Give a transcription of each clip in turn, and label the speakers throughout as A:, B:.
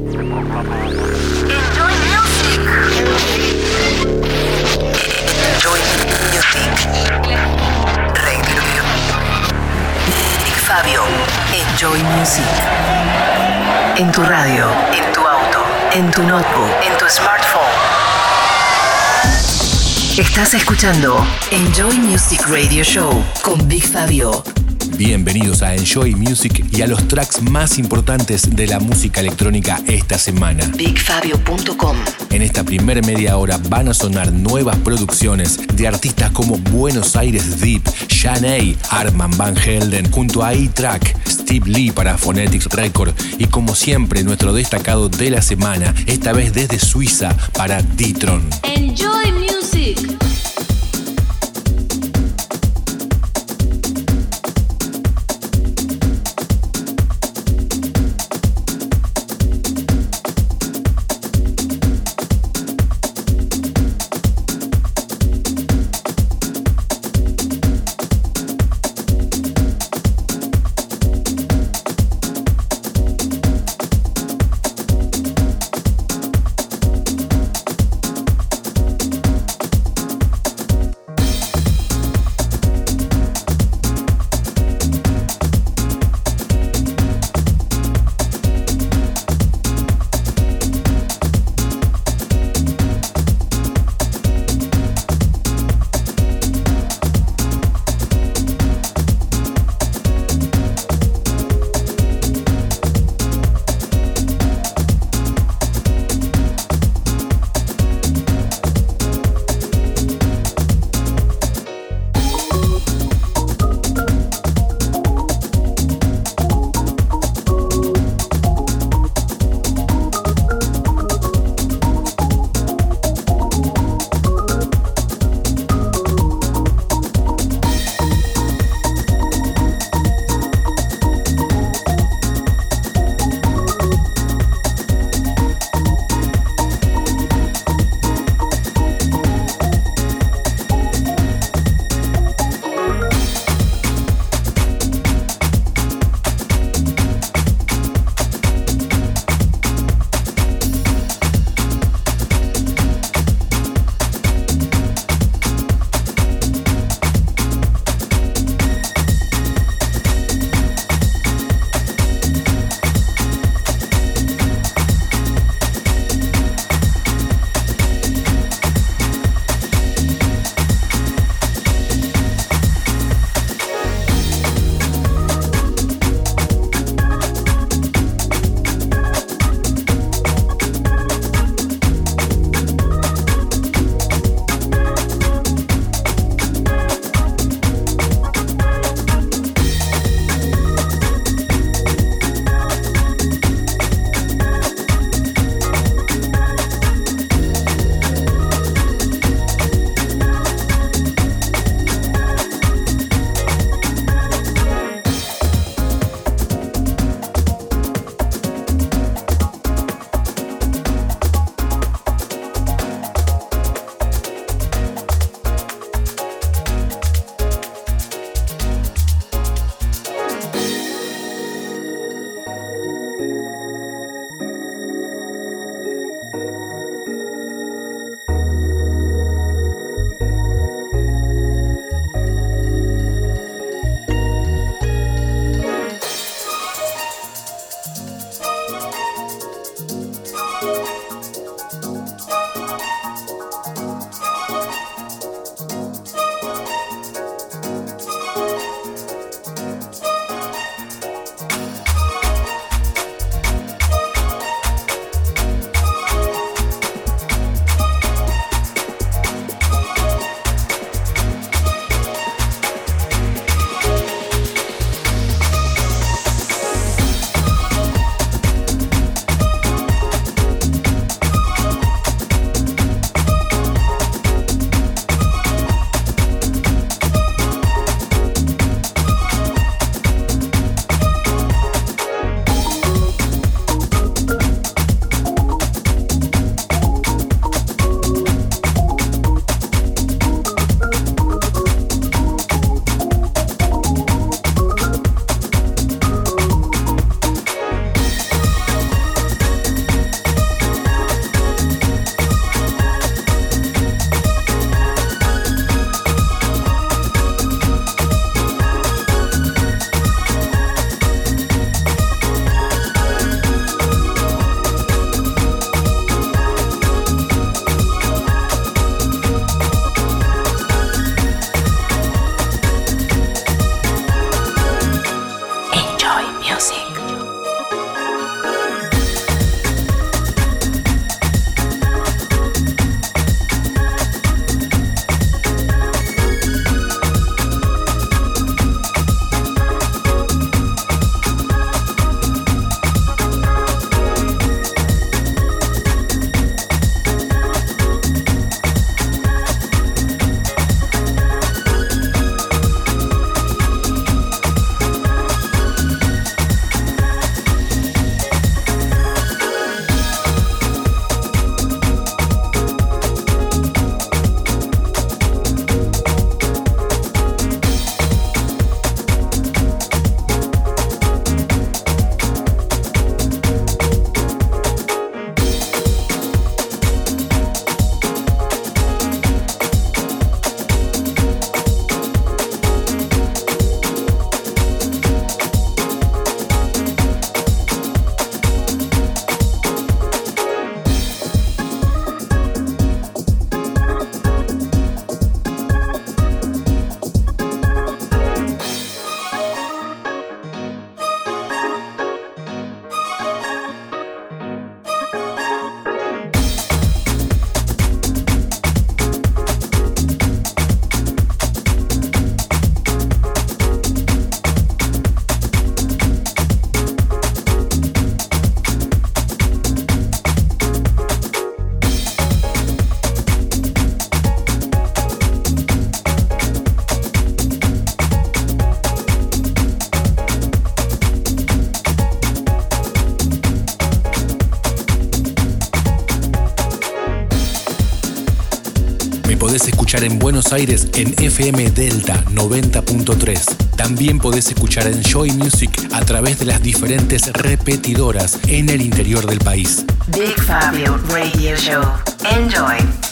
A: Enjoy music. Enjoy music. Radio. Fabio. Enjoy music. En tu radio, en tu auto, en tu notebook, en tu smartphone. Estás escuchando Enjoy Music Radio Show con Big Fabio.
B: Bienvenidos a Enjoy Music y a los tracks más importantes de la música electrónica esta semana.
A: BigFabio.com.
B: En esta primera media hora van a sonar nuevas producciones de artistas como Buenos Aires Deep, Shanay, Arman Van Helden, junto a E-Track, Steve Lee para Phonetics Record y como siempre nuestro destacado de la semana, esta vez desde Suiza para D-Tron.
C: Enjoy music. Music.
B: En Buenos Aires en FM Delta 90.3. También podés escuchar en Joy Music a través de las diferentes repetidoras en el interior del país.
A: Big Fabio Radio Show. Enjoy.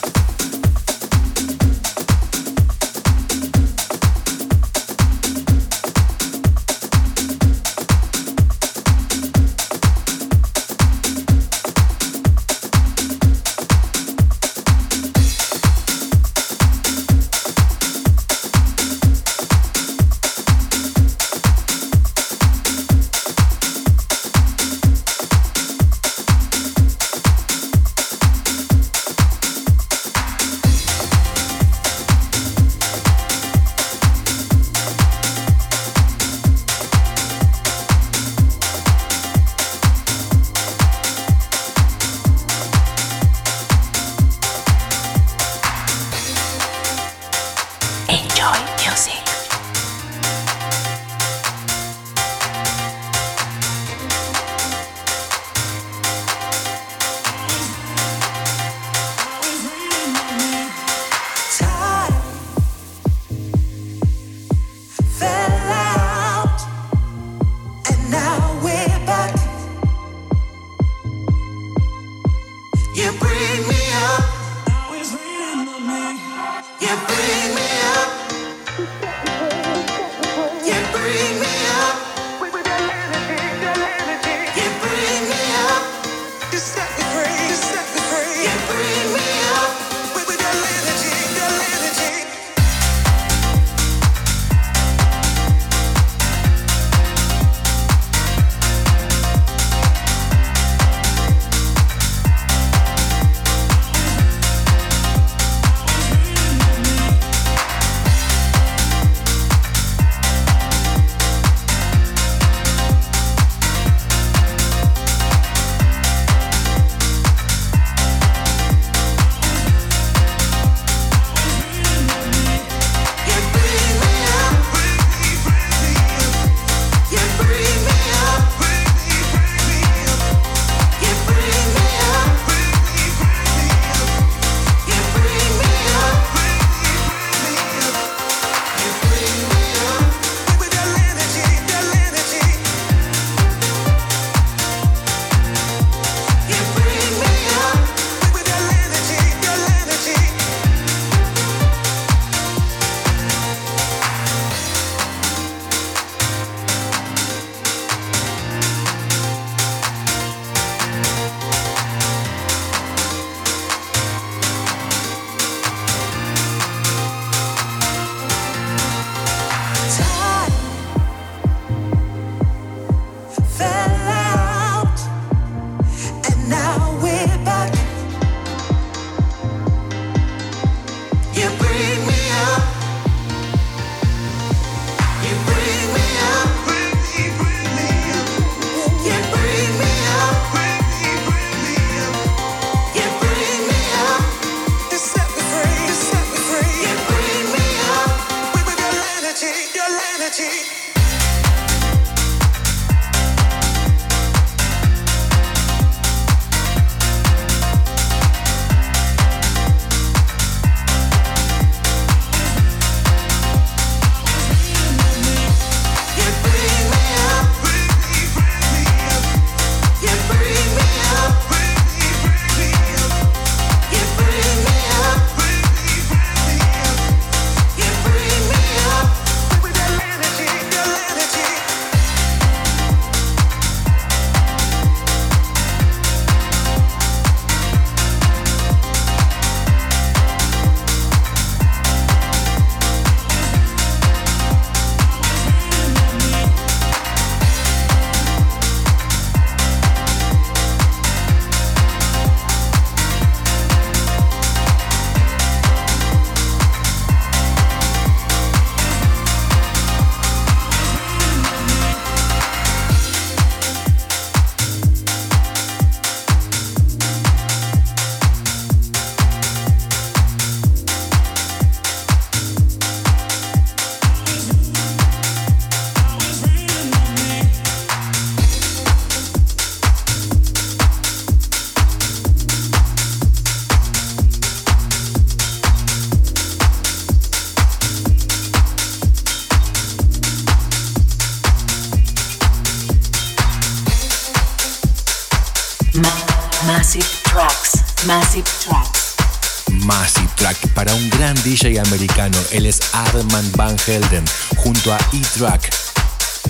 A: Massive
B: Track para un gran DJ americano. Él es Armand Van Helden junto a E-Track.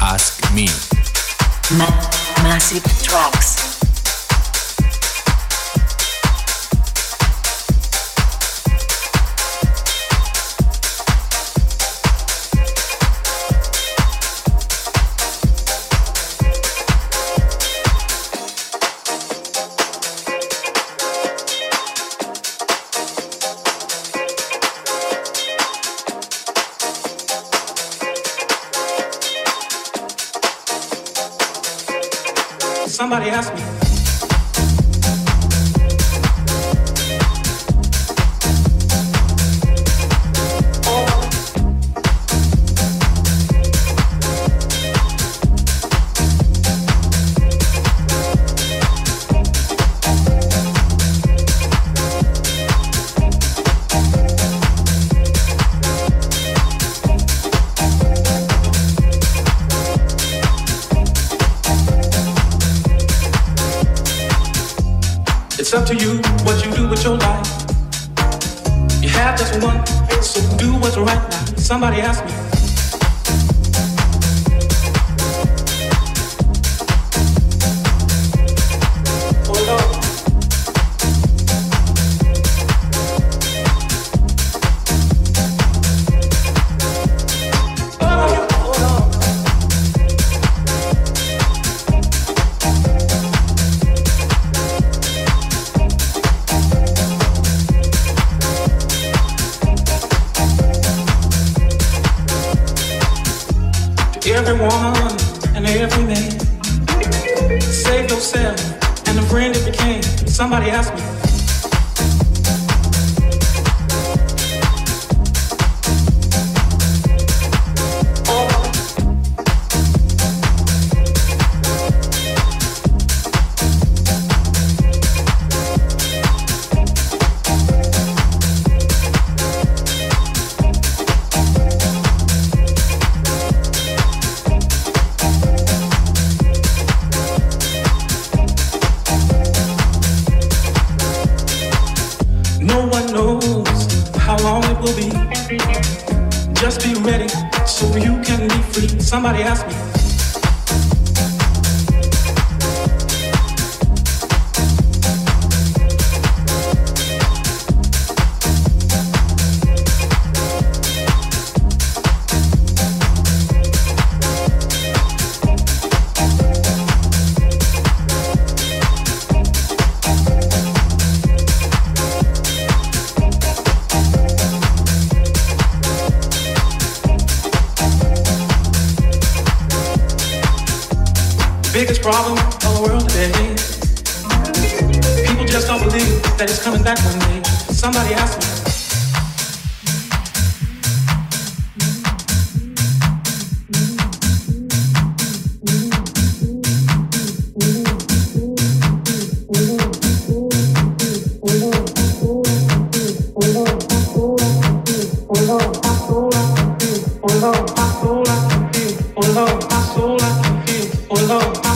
B: Ask Me.
A: Massive Tracks.
D: Every woman and every man. Save yourself and the friend it became. Somebody asked me. soul I can
B: feel. Oh love.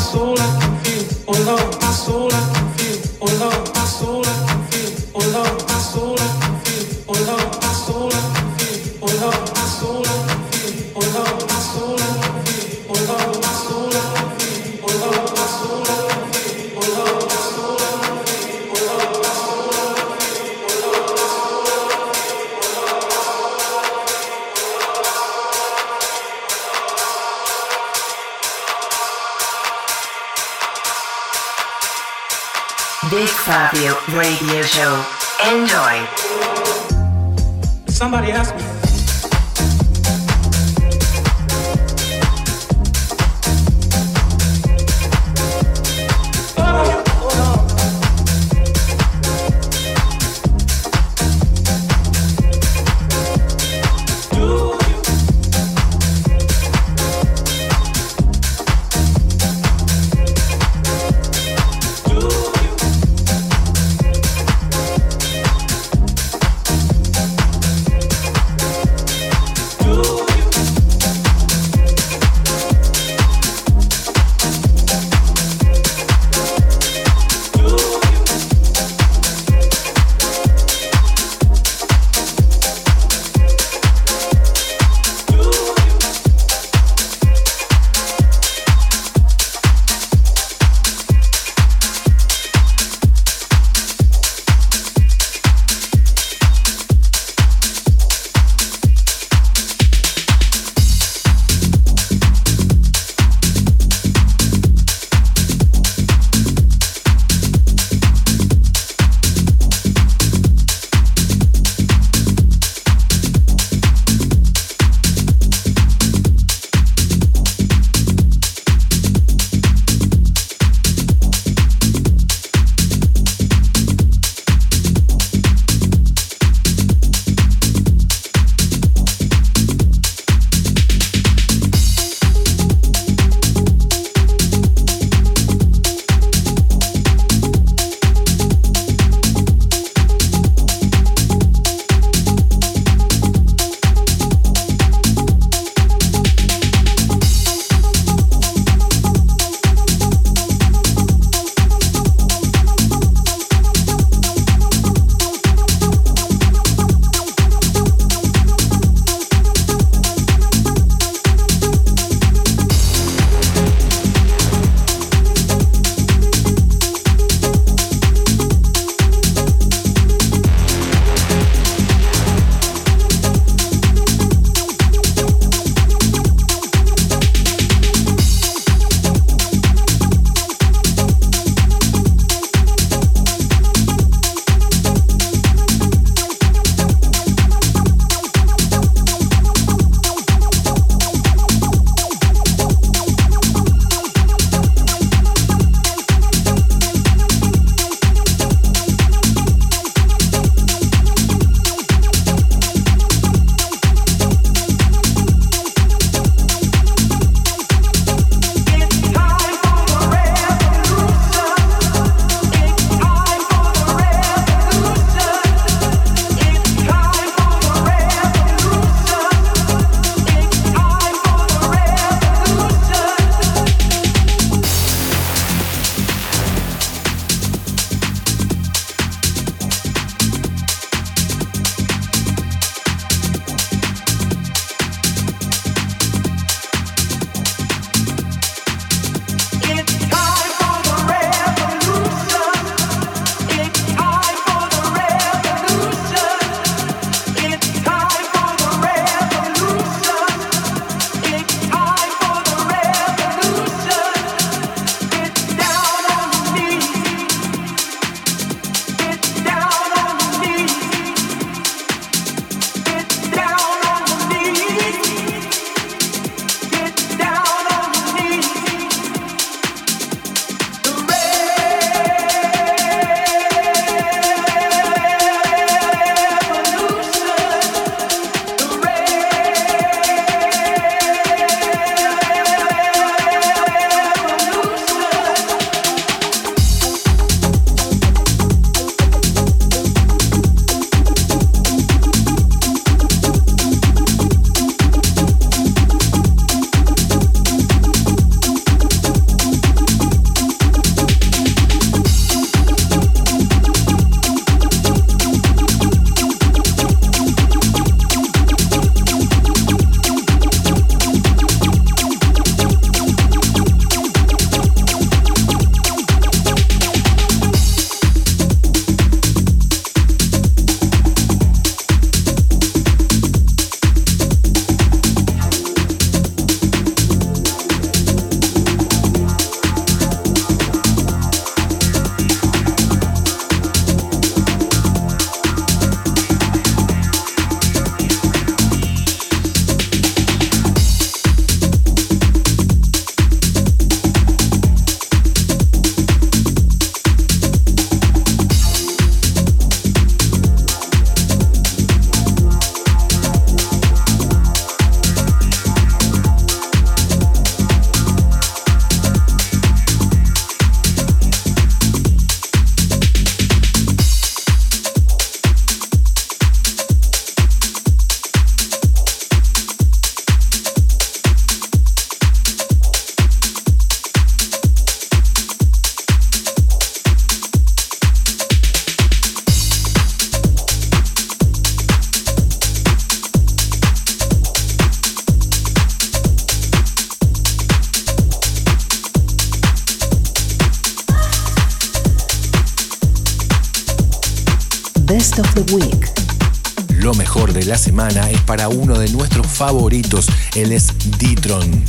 B: Es para uno de nuestros favoritos, él es D-Tron.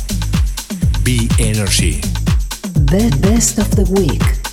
B: B Energy.
A: The Best of the Week.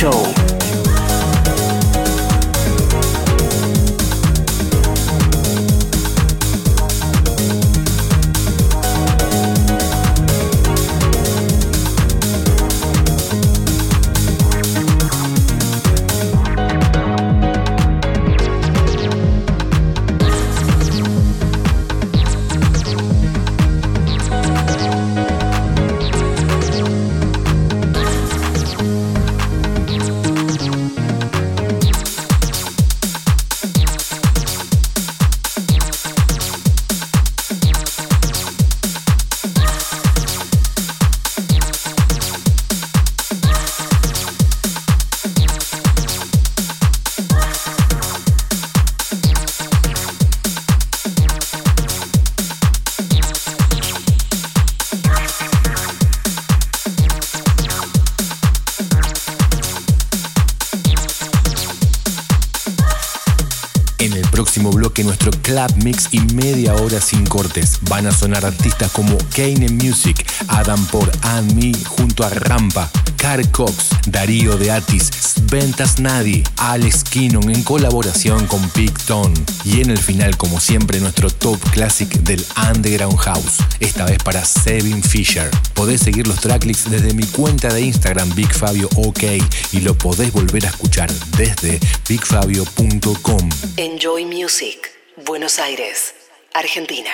A: Show.
B: Mix y media hora sin cortes. Van a sonar artistas como Kane Music, Adam Por and Me junto a Rampa, Car Cox, Darío de Atis, Ventas Nadi, Alex Kinnon en colaboración con Big Tone. Y en el final, como siempre, nuestro top classic del Underground House, esta vez para Sevin Fisher. Podés seguir los tracklists desde mi cuenta de Instagram, Fabio OK, y lo podés volver a escuchar desde bigfabio.com.
A: Enjoy Music. Buenos Aires, Argentina.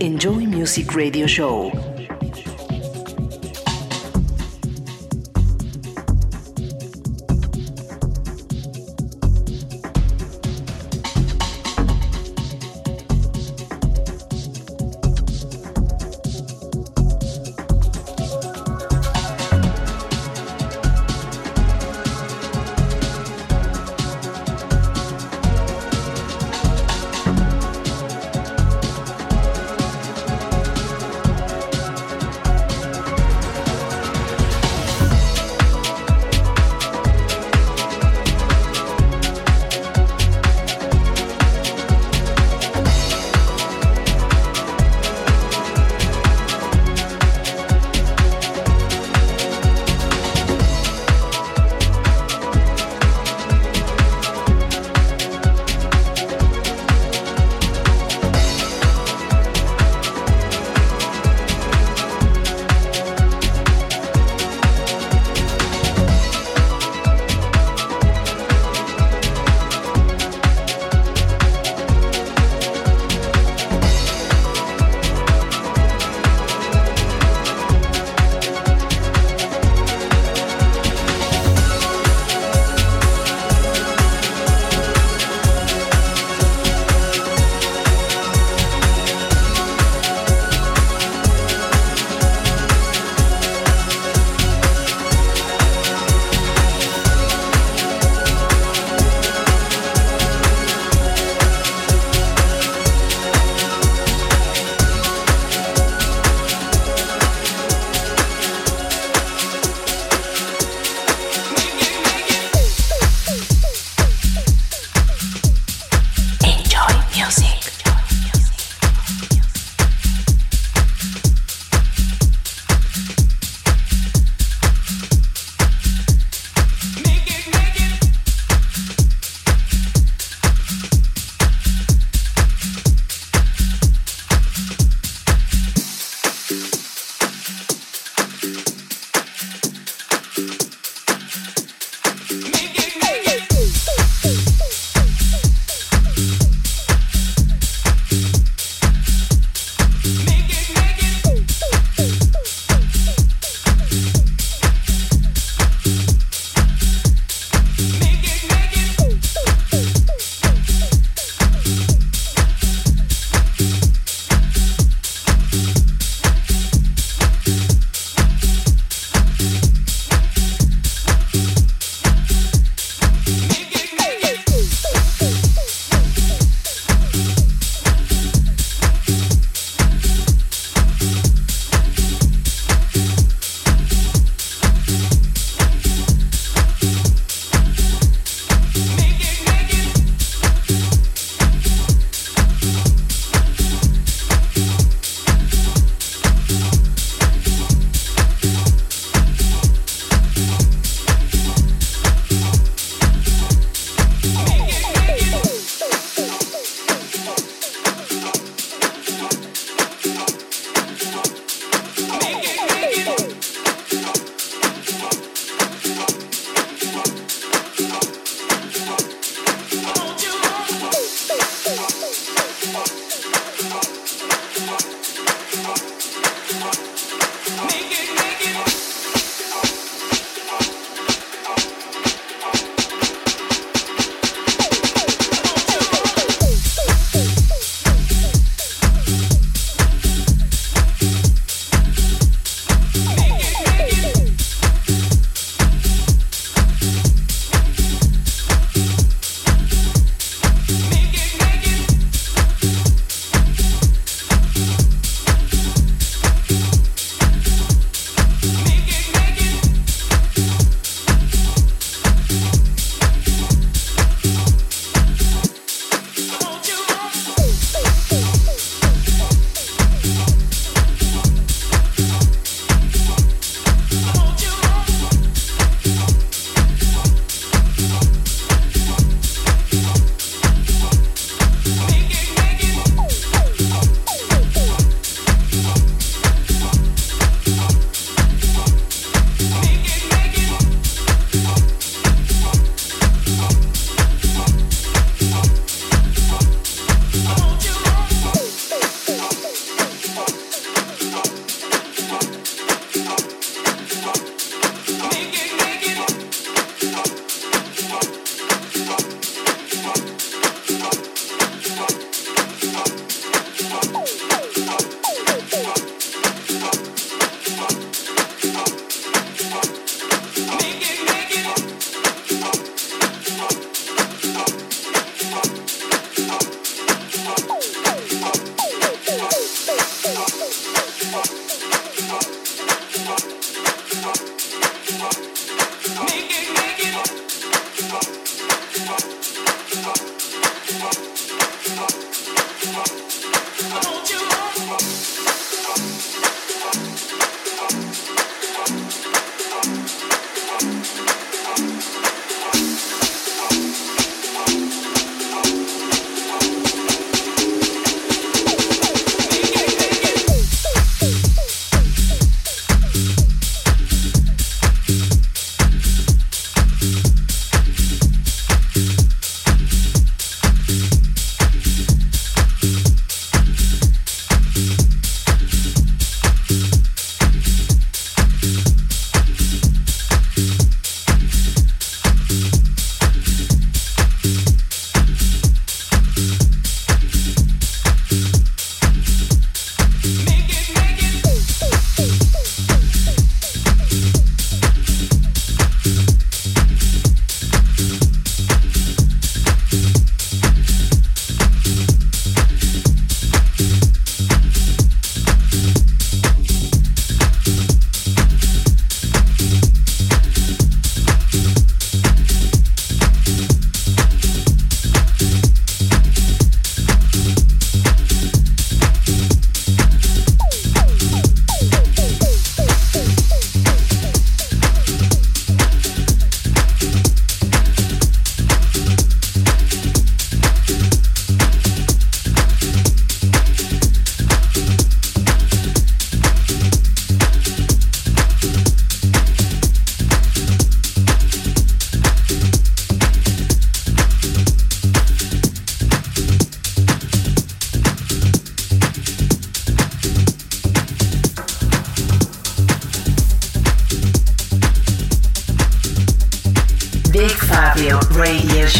A: Enjoy Music Radio Show.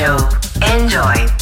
A: Show. Enjoy.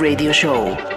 A: Radio Show.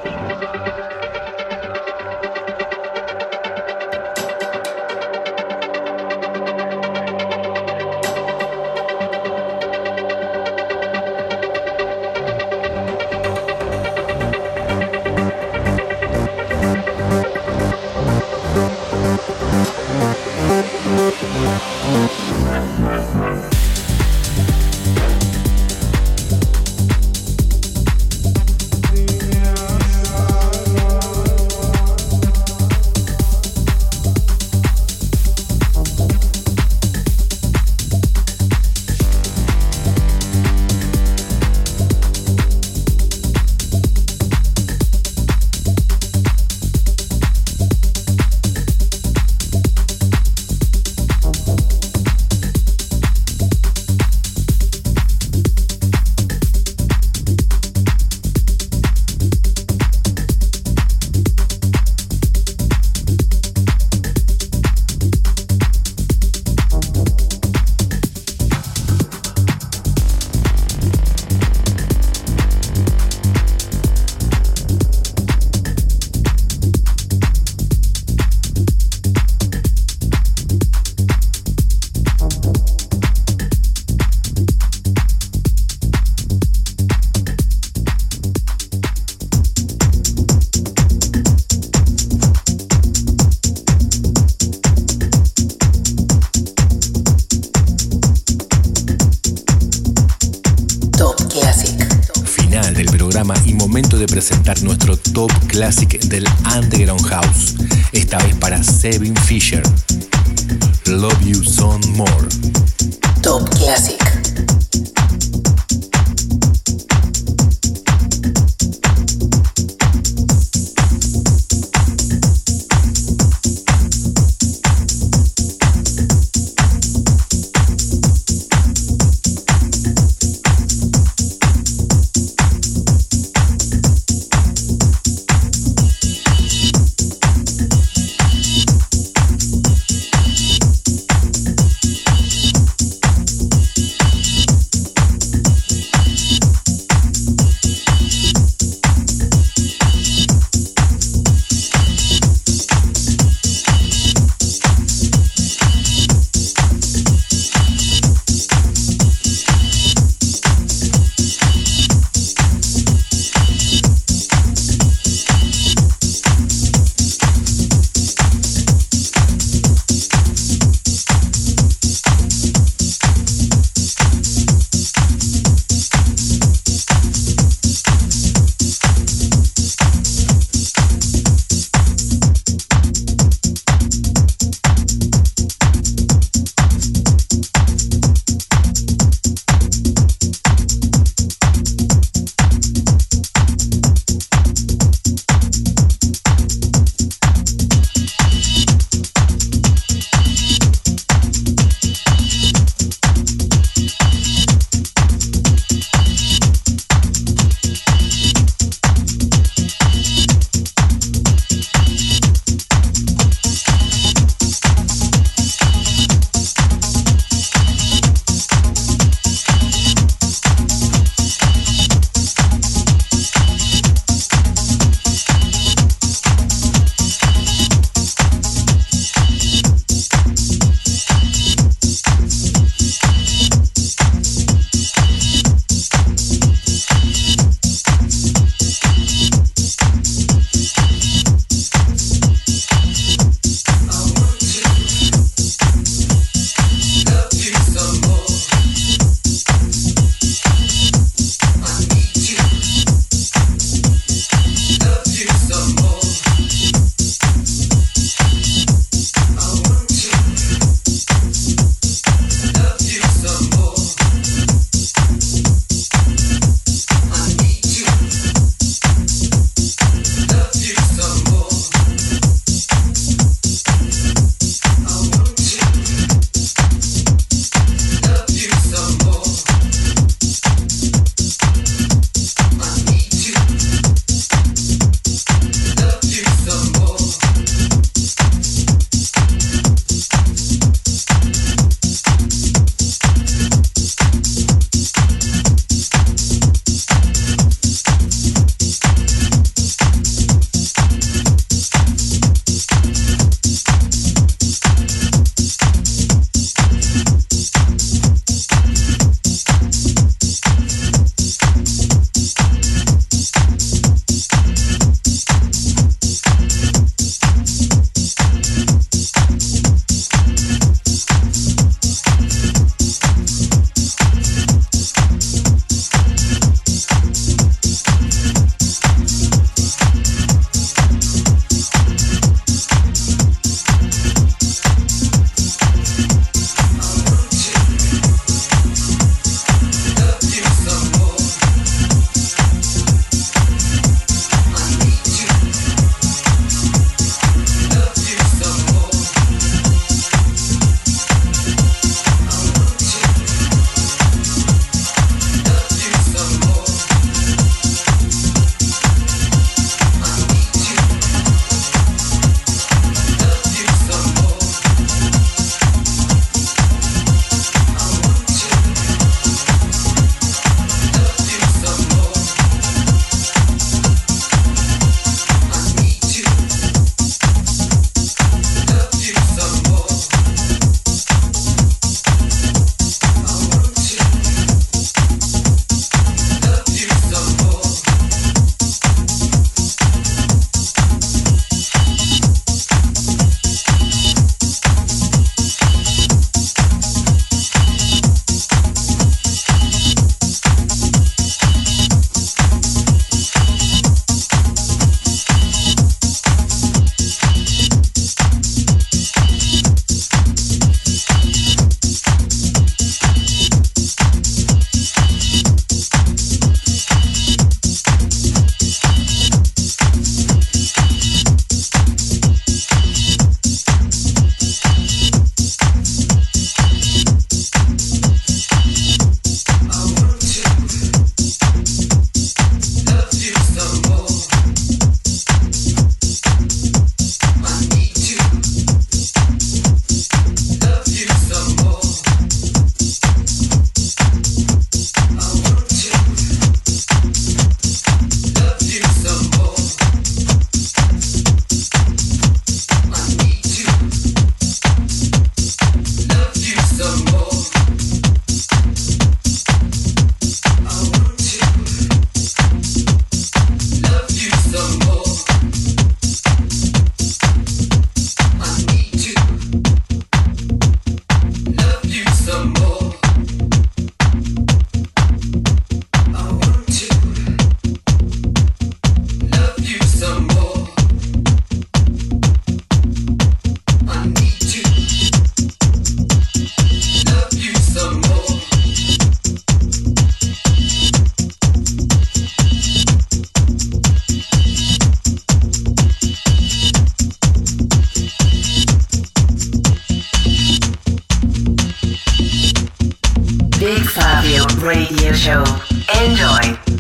E: Radio Show. Enjoy.